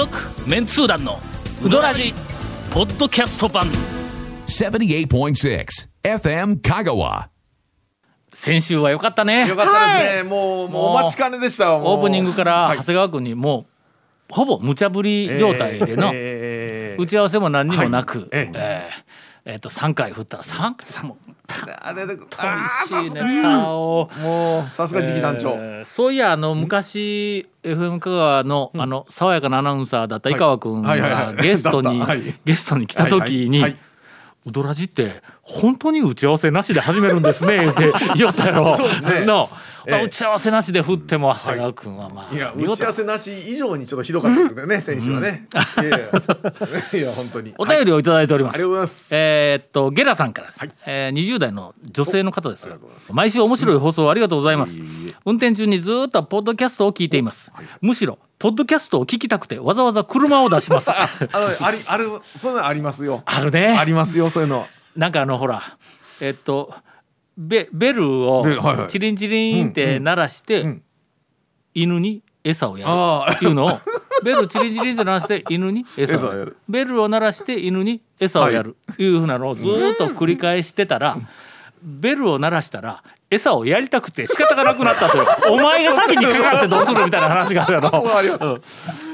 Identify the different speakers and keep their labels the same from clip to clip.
Speaker 1: 続メンツー団のウドラジポッドキャスト版。
Speaker 2: 78.6 FM Kagawa.
Speaker 1: 先週は良かったね。
Speaker 3: よかったですね。もう、もうお待ちかねでした。
Speaker 1: オープニングから
Speaker 3: はい。
Speaker 1: 長谷川君にもうほぼ無茶ぶり状態での
Speaker 3: えー
Speaker 1: 打ち合わせも何にもなく、
Speaker 3: はい。ええ
Speaker 1: えーえーと3回振ったら3回もう
Speaker 3: あでで
Speaker 1: 美
Speaker 3: あーさす
Speaker 1: 味しいネタを。
Speaker 3: もうさすが次期団長。
Speaker 1: えーそういやあの昔 FM 香川のあの爽やかなアナウンサーだった井川君がゲストにゲストに来た時に
Speaker 3: はいはい「
Speaker 1: ウドラジって本当に打ち合わせなしで始めるんですね」言って言おったやろ。
Speaker 3: そうですね
Speaker 1: の
Speaker 3: ええ
Speaker 1: 打ち合わせなしで振っても長谷川君はまあ
Speaker 3: いや打ち合わせなし以上にちょっとひどかったですよね、先週はね。いやいやいや本当に。
Speaker 1: お便りをいただいております。
Speaker 3: ありがとうございます
Speaker 1: えーっとゲラさんからです、
Speaker 3: はい
Speaker 1: えー20代の女性の方ですよ。毎週面白い放送ありがとうございます。運転中にずーっとポッドキャストを聞いています。むしろポッドキャストを聞きたくてわざわざ車を出します。
Speaker 3: あのありあるそういうのありますよ。
Speaker 1: あるね
Speaker 3: ありますよそういうの。
Speaker 1: なんかあのほらえっとベベルをチリンチリンって鳴らして、
Speaker 3: ん。
Speaker 1: 犬に餌をやる。っていうのをベルチリンチリンって鳴らして犬に餌をやる。ベルを鳴らして犬に餌をやる、い、うふうなのをずーっと繰り返してたら、ベルを鳴らしたら餌をやりたくて仕方がなくなったという。お前が先にかかってどうするみたいな話があるやろ。
Speaker 3: そう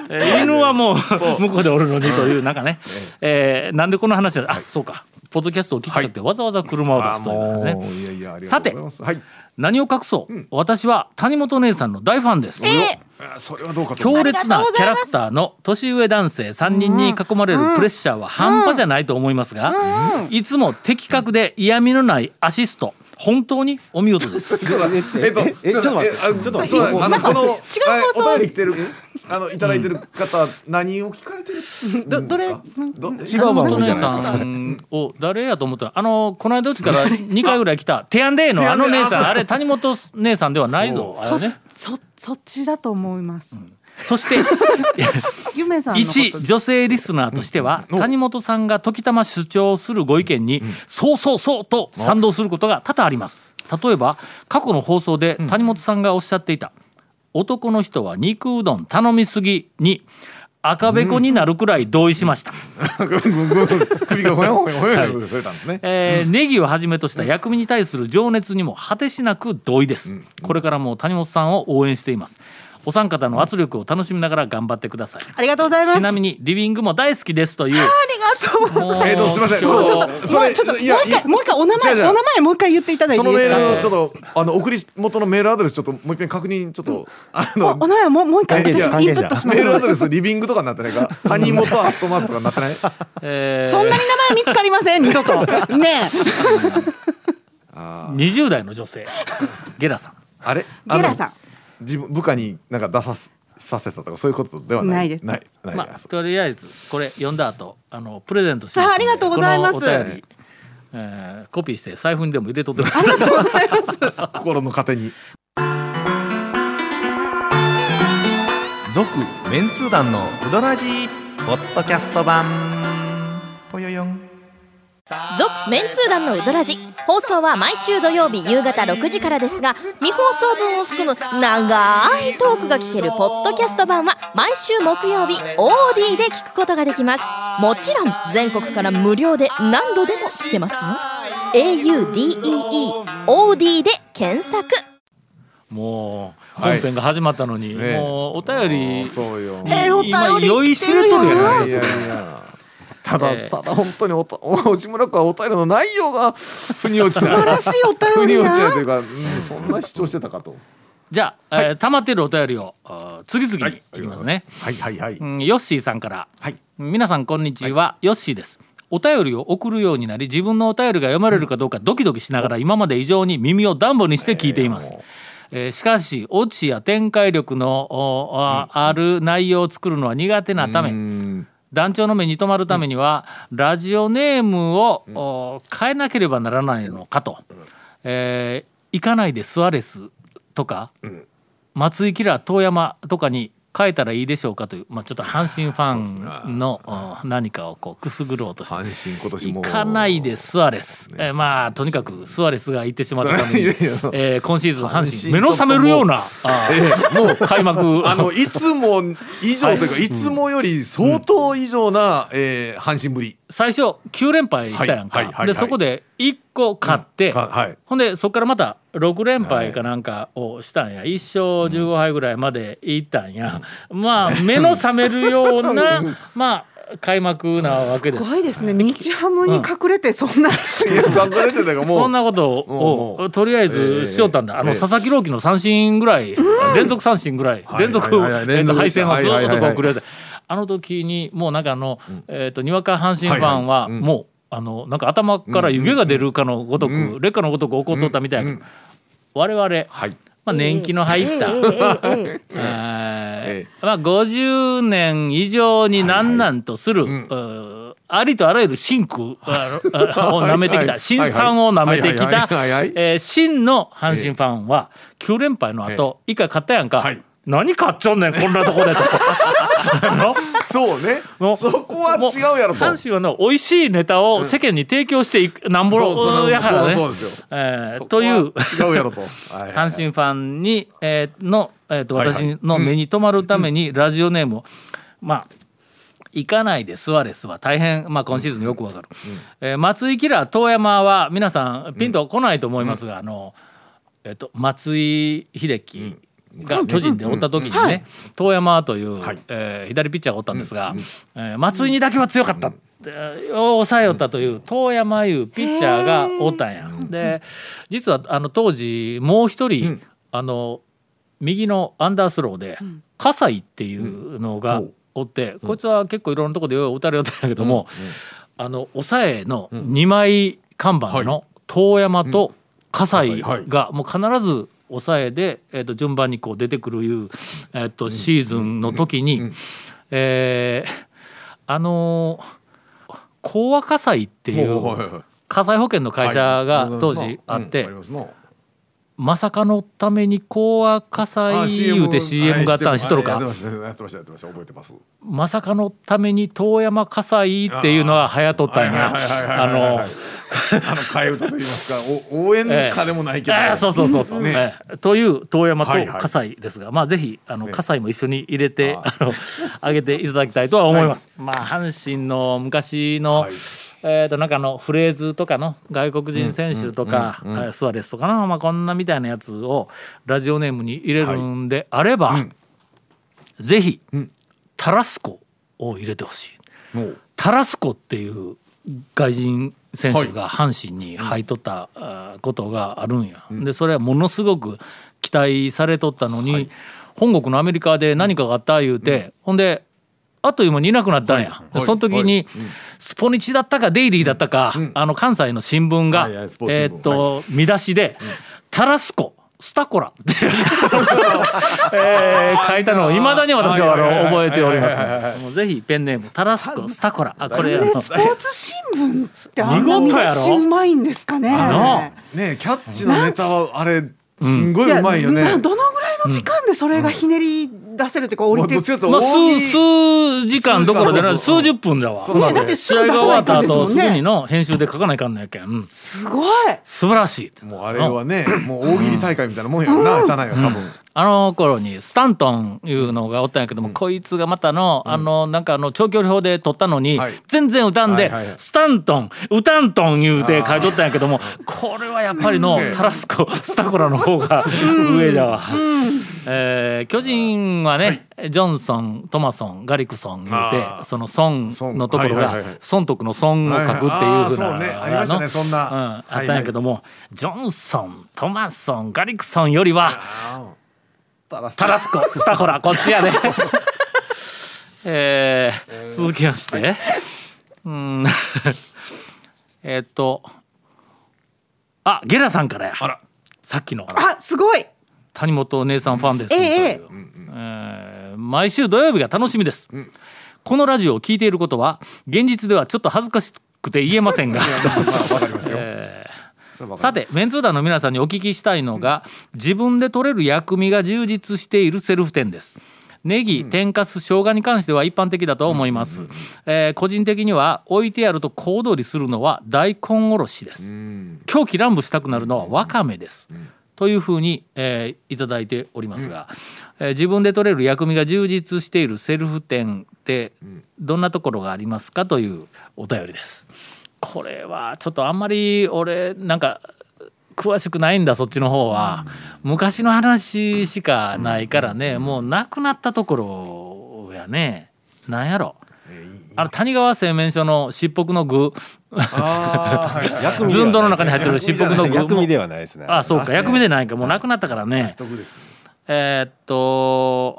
Speaker 1: 犬はもう 向こうでおるのにというなんかね、えーなんでこの話だ？あそうかポッドキャストを聞きたくてわざわざ車を出
Speaker 3: あ
Speaker 1: すというね。
Speaker 3: いやいやありがとうございます。はい。
Speaker 1: 何を隠そう、私は谷本姉さんの大ファンです、
Speaker 3: あそれはどうか。
Speaker 1: 強烈なキャラクターの年上男性。3人に囲まれるプレッシャーは半端じゃないと思いますが、いつも的確で嫌味のないアシスト本当にお見事です。
Speaker 3: えっと、え、ちょっと待って、ちょっと待って、あの、この、
Speaker 4: 放送。
Speaker 3: お便り来てる、あの、いただいてる方、何を聞かれてる。
Speaker 4: どどれ？
Speaker 3: ど、
Speaker 5: 違う番組じゃないですか
Speaker 1: さんを誰やと思った？らあのこの間うちから2回ぐらい来た テアンデーのあの姉さん。あれ谷本姉さんではないぞ。あれね。
Speaker 4: そそっちだと思います。
Speaker 1: そして
Speaker 4: ゆめさん
Speaker 1: 一女性リスナーとしては谷本さんが時たま主張するご意見に「そうそうそう」と賛同することが多々あります。例えば過去の放送で谷本さんがおっしゃっていた「男の人は肉うどん頼みすぎ」に赤べこになるくらい同意しました。
Speaker 3: 首がほやほやほやほや増えたんですね。
Speaker 1: えーネギをはじめとした薬味に対する情熱にも果てしなく同意です、これからも谷本さんを応援していますお三方の圧力を楽しみながら頑張ってください。
Speaker 4: ありがとうございます。
Speaker 1: ちなみにリビングも大好きですという。
Speaker 4: ありがとう。
Speaker 1: もう
Speaker 3: えっと、すみません？ちょっと、
Speaker 4: も
Speaker 3: そうれ、
Speaker 4: ちょっともう一回もう一回お名前お名前もう一回言っていただい
Speaker 3: そのメ
Speaker 4: ていいですか。
Speaker 3: ールちょっとあの送り元のメールアドレスちょっともう一遍確認ちょっとあ
Speaker 4: お
Speaker 3: の
Speaker 4: お名前もうもう一回私インプットします。
Speaker 3: メールアドレスリビングとかになってないか？谷本アットマークとかになってない？
Speaker 1: えー。
Speaker 4: そんなに名前見つかりません二度と。ね
Speaker 1: 20代の女性。ゲラさん。
Speaker 3: あれ？
Speaker 4: ゲラさん
Speaker 3: 自分部下になんか出さすさせたとかそういうことではない？
Speaker 4: ないです。
Speaker 3: ない。ない、
Speaker 1: まあとりあえずこれ読んだ後あのプレゼントします
Speaker 4: あありがとうございます。
Speaker 1: このお便り、えーコピーして財布にでも入れとってください
Speaker 3: 心の糧に。
Speaker 5: 続メンツー団のウドラジーポッドキャスト版
Speaker 6: 続メンツー団のウドラジ。放送は毎週土曜日夕方6時からですが未放送分を含む長いトークが聞けるポッドキャスト版は毎週木曜日 OD で聞くことができます。もちろん全国から無料で何度でも聞けますよ。AUDEEOD で検索。
Speaker 1: もう
Speaker 3: はい
Speaker 1: 本編が始まったのに、
Speaker 3: ええ
Speaker 1: もうお便り
Speaker 3: そうよ。
Speaker 4: えーお便り
Speaker 1: 今酔いしれとる
Speaker 3: ただ、
Speaker 1: えー
Speaker 3: ただ本当におた お内村君はお便りの内容が 腑に落ちた。
Speaker 4: 素晴らしいお便り
Speaker 3: 腑に落ちない
Speaker 4: な
Speaker 3: というか、うん、そんな主張してたかと。
Speaker 1: じゃあ、えー溜まってるお便りを次々にい。きますね、
Speaker 3: はいはいはい、
Speaker 1: うんヨッシーさんから。
Speaker 3: はい。
Speaker 1: 皆さんこんにちは、ヨッシーです。お便りを送るようになり自分のお便りが読まれるかどうかドキドキしながら今まで以上に耳をダンボにして聞いています、えーしかしオチや展開力のおあある内容を作るのは苦手なため、
Speaker 3: うん
Speaker 1: 団長の目に留まるためには、ラジオネームを、お変えなければならないのかと「えー行かないでスアレス」とか、松井キラー遠山とかに変えたらいいでしょうかという、まあ、ちょっと阪神ファンのうん何かをこうくすぐろうとして。
Speaker 3: 阪神今年も。
Speaker 1: 行かないでスアレス、えーまあとにかくスアレスが行ってしまったために、えー今シーズン阪神
Speaker 3: 神
Speaker 1: 目の覚めるようなあー
Speaker 3: もう。
Speaker 1: 開幕。
Speaker 3: あのいつも以上というか、い、つもより相当以上な、えー阪神ぶり
Speaker 1: 最初9連敗したやんか、
Speaker 3: はいはいはいはい。
Speaker 1: でそこで1個勝って、
Speaker 3: かはい。
Speaker 1: ほんでそこからまた6連敗かなんかをしたんや、1勝15敗ぐらいまでいったんや、まあ目の覚めるような まあ開幕なわけです
Speaker 4: すごいですね。日ハムに隠れてそんな、
Speaker 3: いや隠れてたからもう。
Speaker 1: こんなこと
Speaker 3: も
Speaker 1: をとりあえずしよったんだ、あの
Speaker 3: ええ
Speaker 1: 佐々木朗希の三振ぐらい、連続三振ぐらい、
Speaker 3: はい
Speaker 1: 連続、
Speaker 3: はいはいはい
Speaker 1: えっと敗戦をずっ
Speaker 3: はいはいはいはい
Speaker 1: とこう繰り返してあの時にもうなんかあの、えっとにわか阪神ファンは
Speaker 3: はいはい。うん。
Speaker 1: もう、あのなんか頭から湯気が出るかのごとく、劣化のごとく怒っとったみたいな、我々、
Speaker 3: はい。
Speaker 1: まあ、年季の入った、まあ、50年以上になんなんとする、うありとあらゆる真空 を舐めてきた。新産を舐めてき
Speaker 3: はい
Speaker 1: た真の阪神ファンは9連敗の後一回勝ったやんか、
Speaker 3: はい
Speaker 1: 何勝っちょんねんこんなとこでと。
Speaker 3: そうね。そこは違うやろと。
Speaker 1: も阪神はの美味しいネタを世間に提供していくなんぼ
Speaker 3: そうその
Speaker 1: やからね。
Speaker 3: そう
Speaker 1: という。
Speaker 3: 違うやろと。はいはい。は い
Speaker 1: 阪神ファンに、えーの、えー、と私の目に留まるためにラジオネームを、まあ行かないでスアレスは大変、まあ、今シーズンよくわかる、えー松井キラー遠山は皆さんピンとこないと思いますが、あの、えっと松井秀喜が巨人でおった時にね、遠山という、
Speaker 3: はい。
Speaker 1: えー左ピッチャーがおったんですが、えー松井にだけは強かった。抑えよったという遠山いうピッチャーがおったんや。で実はあの当時もう一人、あの右のアンダースローで葛西っていうのがおって、こいつは結構いろんなところでよう打たれよったんやけども、あの抑えの2枚看板の遠山と葛西がもう必ず抑えで、えー、と順番にこう出てくるいう、えー、とシーズンの時に、えーあのー講和火災ってい
Speaker 3: もう
Speaker 1: 火災保険の会社が
Speaker 3: はい。
Speaker 1: 当時あって、
Speaker 3: ま
Speaker 1: さかのために講和火災言うて CM があったん知っとるか。
Speaker 3: はいやってましたやってましたやってました。覚えてます。
Speaker 1: まさかのために遠山火災っていうのは流行っとったんや。
Speaker 3: はいはいはいはい
Speaker 1: あの
Speaker 3: はいはい あの替え歌と言いますかお応援歌でもないけど、
Speaker 1: えーそうそうそうそう、
Speaker 3: ね
Speaker 1: えーという遠山と
Speaker 3: はいはい
Speaker 1: 葛西ですが、まあぜひあの葛西も一緒に入れて、
Speaker 3: は
Speaker 1: あの上げていただきたいとは思います。まあ阪神の昔の、
Speaker 3: はい。
Speaker 1: えー、となんかのフレーズとかの外国人選手とか、えースアレスとかの、まあ、こんなみたいなやつをラジオネームに入れるんであれば、ぜひ、タラスコを入れてほしい。タラスコっていう外人選手が阪神に入っとったことがあるんや。でそれはものすごく期待されとったのに、本国のアメリカで何かがあった言うて、ほんであっという間にいなくなったんや。で
Speaker 3: はい。
Speaker 1: その時に、スポニチだったかデイリーだったか、あの関西の新聞が、えーっと、見出しで、タラスコスタコラ。って、えー書いたのをいまだに私はあの覚えております。もうぜひペンネームタラスコスタコラ。あこれ
Speaker 4: スポーツ新聞ってあんな見
Speaker 1: 見事やろ。
Speaker 4: 出しうまいんですかね。
Speaker 1: な
Speaker 3: ねキャッチのネタはあれすんごい
Speaker 4: や
Speaker 3: うまいよね、
Speaker 4: などのぐらいの時間でそれがひねり出せるというか降りて、
Speaker 3: まあ
Speaker 1: 数数時間どころでな
Speaker 3: 数時間そうそう。
Speaker 1: 数十分だわ。
Speaker 3: ね。
Speaker 4: だってす
Speaker 1: 試合が
Speaker 4: ぐ出さない
Speaker 1: 終わった
Speaker 4: とですもんね。
Speaker 1: 後すぐにの編集で書かないかんのやけん、うん。
Speaker 4: すごい。
Speaker 1: 素晴らしい。
Speaker 3: もうあれはねもう大喜利大会みたいなもんやろな社内は多分、
Speaker 1: あの頃にスタントンいうのがおったんやけども、こいつがまたの、あのなんかあの長距離法で取ったのに、
Speaker 3: はい。
Speaker 1: 全然歌んで、
Speaker 3: はいはいはい。
Speaker 1: スタントン歌んとん言うて書いとったんやけどもこれはやっぱりのタラスコスタコラの方が上だわ。えー巨人はね、ジョンソントマソンガリクソン言うてその孫のところが
Speaker 3: はいはいはいはい。
Speaker 1: 損得の損を書くっていうふうな、
Speaker 3: はいはそうね。ありましたね。
Speaker 1: の
Speaker 3: そんな。
Speaker 1: うん、あったんやけども、ジョンソントマソンガリクソンよりは
Speaker 3: タラス
Speaker 1: タラスコ。スタコラ。こっちやね。えー続きまして、うん。えーっとあゲラさんからや。
Speaker 3: あら。
Speaker 1: さっきの。
Speaker 4: あすごい。
Speaker 1: 谷本姉さんファンです、
Speaker 4: ええ
Speaker 1: というえー毎週土曜日が楽しみです、このラジオを聞いていることは現実ではちょっと恥ずかしくて言えませんが。
Speaker 3: まあわかりますよ、
Speaker 1: え
Speaker 3: それはわか
Speaker 1: さてメンツー団の皆さんにお聞きしたいのが、自分で取れる薬味が充実しているセルフ店です。ネギ天かす生姜に関しては一般的だと思います、えー個人的には置いてあると小躍りするのは大根おろしです。狂気乱舞したくなるのはわかめです、というふうに、えーいただいておりますが、えー自分で取れる薬味が充実しているセルフ店ってどんなところがありますかというお便りです。これはちょっとあんまり俺なんか詳しくないんだそっちの方は、昔の話しかないからね、もうなくなったところやね。なんやろ。あの谷川製麺所のしっぽくの具。寸胴の中に入ってるしっぽくの具
Speaker 7: 薬味ではないですね。
Speaker 1: あそうか。薬味でないか。もうなくなったからね。えーっと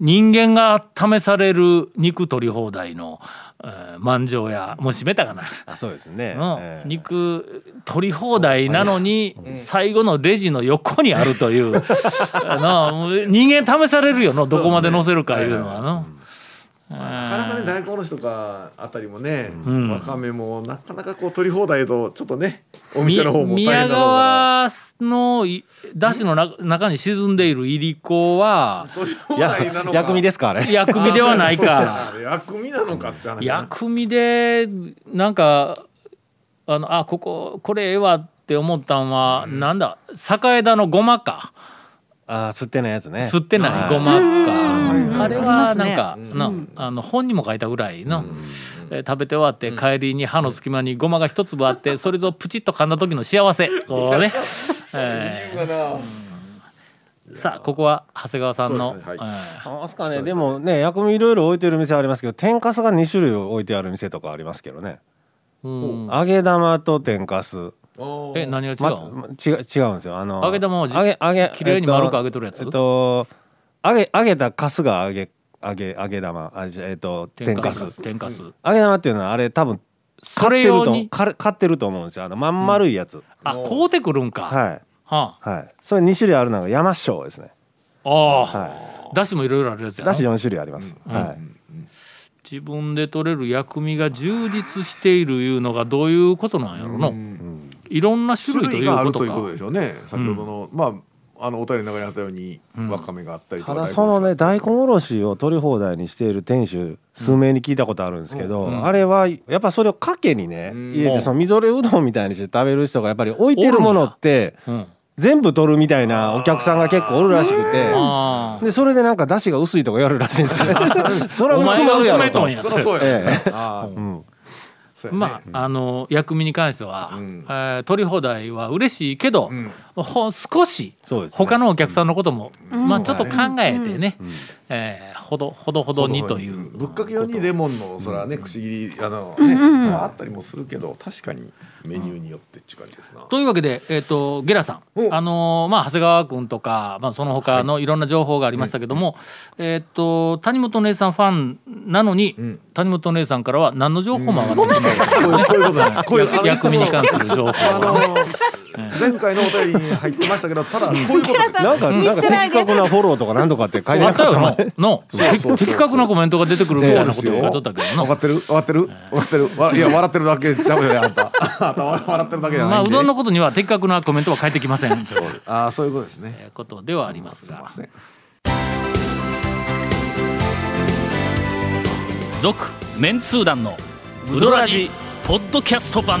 Speaker 1: 人間が試される肉取り放題の、えー、万丈屋もう閉めたかな。
Speaker 7: あそうですね。
Speaker 1: の
Speaker 7: ええ。
Speaker 1: 肉取り放題なのに最後のレジの横にあるという。あの人間試されるよのどこまで乗せるかいうのはの。
Speaker 3: なかなかね大根おろしとかあたりもね、
Speaker 1: ん。
Speaker 3: わかめもなかなかこう取り放題とちょっとねお
Speaker 1: み
Speaker 3: 店の方も大
Speaker 1: 宮
Speaker 3: 変だろうから
Speaker 1: 川のいだしのな中に沈んでいるいりこは
Speaker 3: 取り放
Speaker 7: や
Speaker 3: 題なのか。
Speaker 7: 薬味ですかあれ？
Speaker 1: 薬味ではないか。
Speaker 3: 薬味なのかって話だな。
Speaker 1: 薬味でなんかあのあこここれええわって思ったんは、なんだ栄田のごまか
Speaker 7: あ吸ってないやつね。
Speaker 1: 吸ってないごまか。あれはなんかなあの本にも書いたぐらいの、えー食べて終わって帰りに歯の隙間にごまが一粒あってそれとプチッと噛んだ時の幸せ。こうね、えさあここは長谷川さんの、
Speaker 3: そうです
Speaker 7: かね。でもね薬味いろいろ置いてる店ありますけど天かすが2種類置いてある店とかありますけどね。
Speaker 1: うん。
Speaker 7: 揚げ玉と天かす
Speaker 1: え何が違う？
Speaker 7: ま違う違うんですよ。あの
Speaker 1: 揚げ玉をじ
Speaker 7: 揚げ揚げ
Speaker 1: 綺麗に丸く揚げ
Speaker 7: と
Speaker 1: とるやつ？
Speaker 7: えっと揚げ揚げたかすが揚げ揚げ揚げ玉。あじゃえっと天かす。
Speaker 1: 天かす。
Speaker 7: 揚げ玉っていうのはあれ多分
Speaker 1: そ
Speaker 7: 買ってると
Speaker 1: れ用に
Speaker 7: か買ってると思うんですよ。あのまん丸いやつ、
Speaker 1: あ買うてくるんか、
Speaker 7: はい。
Speaker 1: は
Speaker 7: はい。それ2種類あるのが山椒ですね。
Speaker 1: あ、あ。あ、
Speaker 7: は
Speaker 1: だしもいろいろあるやつやな。
Speaker 7: だし4種類あります、はい。
Speaker 1: 自分で取れる薬味が充実しているいうのがどういうことなんやろの、いろんな種
Speaker 3: 種
Speaker 1: 類と
Speaker 3: 類があるという
Speaker 1: こと
Speaker 3: でしょうね。先ほどの、まああのお便りの中にあったように、わかめがあったりとか
Speaker 7: ただそのね大根おろしを取り放題にしている店主数名に聞いたことあるんですけど、あれはやっぱそれをかけにね
Speaker 3: ん。
Speaker 7: 入れてそのみぞれうどんみたいにして食べる人がやっぱり置いてるものって
Speaker 1: うん、
Speaker 7: 全部取るみたいなお客さんが結構おるらしくて。でそれでなんか出汁が薄いとか言われるらしいんですよね。それは
Speaker 1: お前が
Speaker 7: 薄まるやろと。
Speaker 1: 薄めとんや。
Speaker 3: そりゃそうや、ね
Speaker 7: え
Speaker 3: ああ
Speaker 7: うん。
Speaker 3: そうやね
Speaker 1: まああの薬味に関しては、
Speaker 3: ん。
Speaker 1: えー取り放題は嬉しいけど、ほ少し
Speaker 7: そうですね。
Speaker 1: 他のお客さんのことも、まあちょっと考えてね、えーほどほどほどにという。
Speaker 3: ぶっかけ用にレモンのそらねくし切りあのね、まああったりもするけど確かにメニューによってっていう感じですな、
Speaker 1: というわけで、えー、とゲラさん、
Speaker 3: お。
Speaker 1: あのーまあ、長谷川君とか、まあ、その他のい。ろんな情報がありましたけども、えー、と谷本姉さんファンなのに、谷本姉さんからは何の情報も上がってこない、
Speaker 3: こういうこういうことだこうい
Speaker 1: 薬味に関する情報。
Speaker 3: あの前回のお便りに入ってましたけどただこういうこと。です
Speaker 7: なんかなんか的確なフォローとかなんとかって書いて
Speaker 1: あったよ
Speaker 7: なかったの
Speaker 1: の的確なコメントが出てくるみたいなことを言っとったけどな
Speaker 3: 分かってる分かってる分かってる。わいや笑ってるだけちゃうよねあんた。あんた笑ってるだけじゃ
Speaker 1: まあ
Speaker 3: ないうんで。
Speaker 1: どんのことには的確なコメントは返ってきません。
Speaker 3: ああそういうことですね。
Speaker 1: ことではありますが。
Speaker 3: すいません。
Speaker 1: 続メンツー団のウドラジポッドキャスト版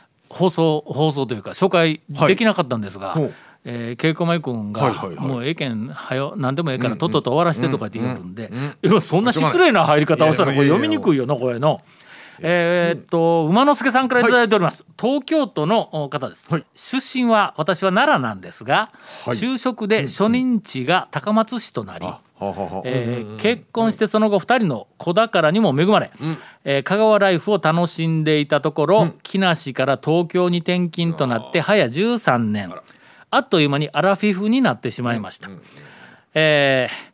Speaker 1: 放送放送というか紹介できなかったんですが、
Speaker 3: ほう
Speaker 1: えー、ケイコマイ君が、
Speaker 3: はいはいはい。
Speaker 1: もうええけんはよ何でもええからとっとと終わらせてとかって言うるんで、いやそんな失礼な入り方をしたらこれ読みにくいよなこれの。えーっと馬之助さんからいただいております、東京都のお方です、
Speaker 3: はい。
Speaker 1: 出身は私は奈良なんですが、
Speaker 3: はい。
Speaker 1: 就職で初任地が高松市となり、
Speaker 3: はあはあはあ。
Speaker 1: えー結婚してその後2人の子宝にも恵まれ、えー香川ライフを楽しんでいたところ、木梨から東京に転勤となって早13年、あっという間にアラフィフになってしまいました、えー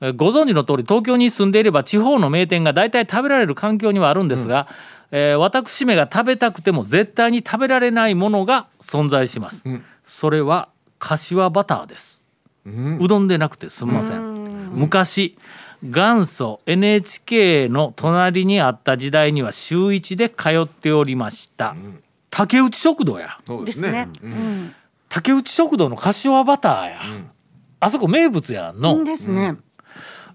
Speaker 1: ご存知の通り東京に住んでいれば地方の名店が大体食べられる環境にはあるんですが、えー私めが食べたくても絶対に食べられないものが存在します、それは柏バターです、うどんでなくてすみません。昔元祖 NHK の隣にあった時代には週一で通っておりました、竹内食堂や。
Speaker 3: そうです
Speaker 4: ね。
Speaker 3: ね。
Speaker 4: うん。
Speaker 1: 竹内食堂の柏バターや、あそこ名物やんの、
Speaker 4: ですね。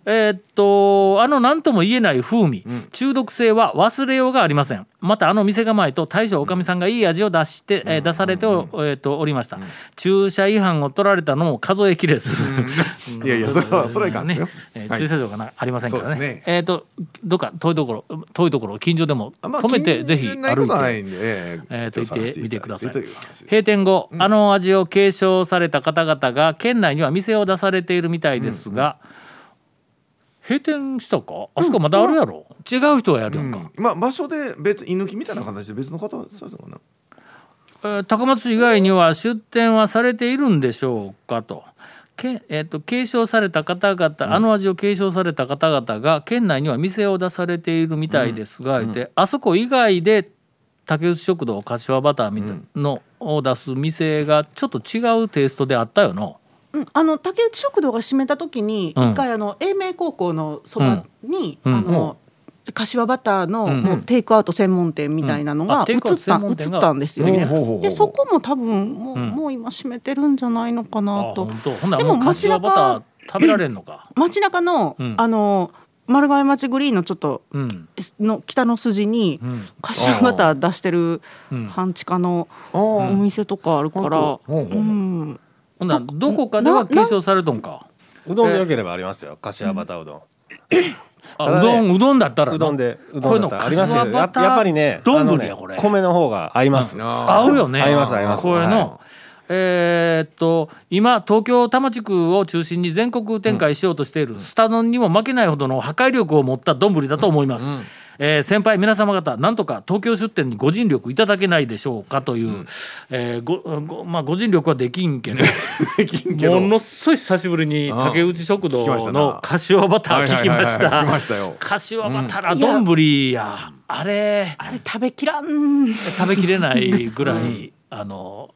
Speaker 1: えーっとあの何とも言えない風味、中毒性は忘れようがありません。またあの店構えと大将おかみさんがいい味を出して、えー出されてお,、えーっとおりました、駐車違反を取られたのも数えきれず、
Speaker 3: いやいやそれはそれはいかんですよ。
Speaker 1: ね。えー
Speaker 3: はい。
Speaker 1: 駐車場がなありませんからね。
Speaker 3: ね。
Speaker 1: えーっとどっか遠いところ遠いところ近所でも
Speaker 3: あまあ
Speaker 1: 止めてぜひ歩いて
Speaker 3: とはないんで、え
Speaker 1: えーと行ってみて。ください。閉店後、あの味を継承された方々が県内には店を出されているみたいですが、閉店したか？あそこまだあるやろ、違う人がやるやんか、
Speaker 3: うん。まあ場所で別居抜きみたいな形で別の方されたのかな？
Speaker 1: えー高松市以外には出店はされているんでしょうかと。けえー、と継承された方々、あの味を継承された方々が県内には店を出されているみたいですが、言ってあそこ以外で竹内食堂柏バターみたいのを出す店がちょっと違うテイストであったよの。
Speaker 4: うんあの竹内食堂が閉めた時に
Speaker 1: うん。
Speaker 4: 一回あの英明高校のそばに、
Speaker 1: うん。
Speaker 4: あの柏バターのテイクアウト専門店みたいなのが移った,、移ったんですよ。ね。
Speaker 3: ほうほうほうほう。
Speaker 4: でそこも多分もう,、
Speaker 1: うん。
Speaker 4: もう今閉めてるんじゃないのかなと。でも
Speaker 1: もう柏バター食べられんのか？
Speaker 4: 街中の、
Speaker 1: うん。
Speaker 4: あの丸亀町グリーンのちょっと
Speaker 1: うん。
Speaker 4: の北の筋に
Speaker 1: うん。
Speaker 4: 柏バター出してる
Speaker 1: うん。
Speaker 4: 半地下の
Speaker 3: あ
Speaker 4: お
Speaker 3: ー
Speaker 4: 店とかあるから、
Speaker 3: う
Speaker 4: ん、
Speaker 1: ほんならどこかでは継承されとんか？
Speaker 7: うどんでよければありますよ。柏バターうどん、
Speaker 1: あうどんうどんだったらな。
Speaker 7: うどんでうどんだったらありますけどやっぱりね
Speaker 1: 丼
Speaker 7: あのね
Speaker 1: やこれ。
Speaker 7: 米の方が合います、
Speaker 3: あ
Speaker 1: 合うよね。
Speaker 7: 合います合います。
Speaker 1: これの、
Speaker 7: は
Speaker 1: えーっと今東京多摩地区を中心に全国展開しようとしているスタノンにも負けないほどの破壊力を持った丼だと思います。えー先輩皆様方なんとか東京出店にご尽力いただけないでしょうかという、えーごごまあご尽力はできんけど
Speaker 3: けど。
Speaker 1: ものすごい久しぶりに竹内食堂の柏バター聞きまし
Speaker 3: はいはいはいはい
Speaker 1: た 柏バターの丼やあれ
Speaker 4: あれ食べきらん。
Speaker 1: 食べきれないぐらい、あの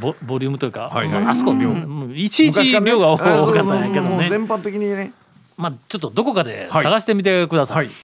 Speaker 1: ボボリュームというか、
Speaker 3: はいはい。
Speaker 1: あそこ、うん。いちいち量が多かったんやけどね。
Speaker 3: 全般的にね。
Speaker 1: まあちょっとどこかで探してみてください。
Speaker 3: はい「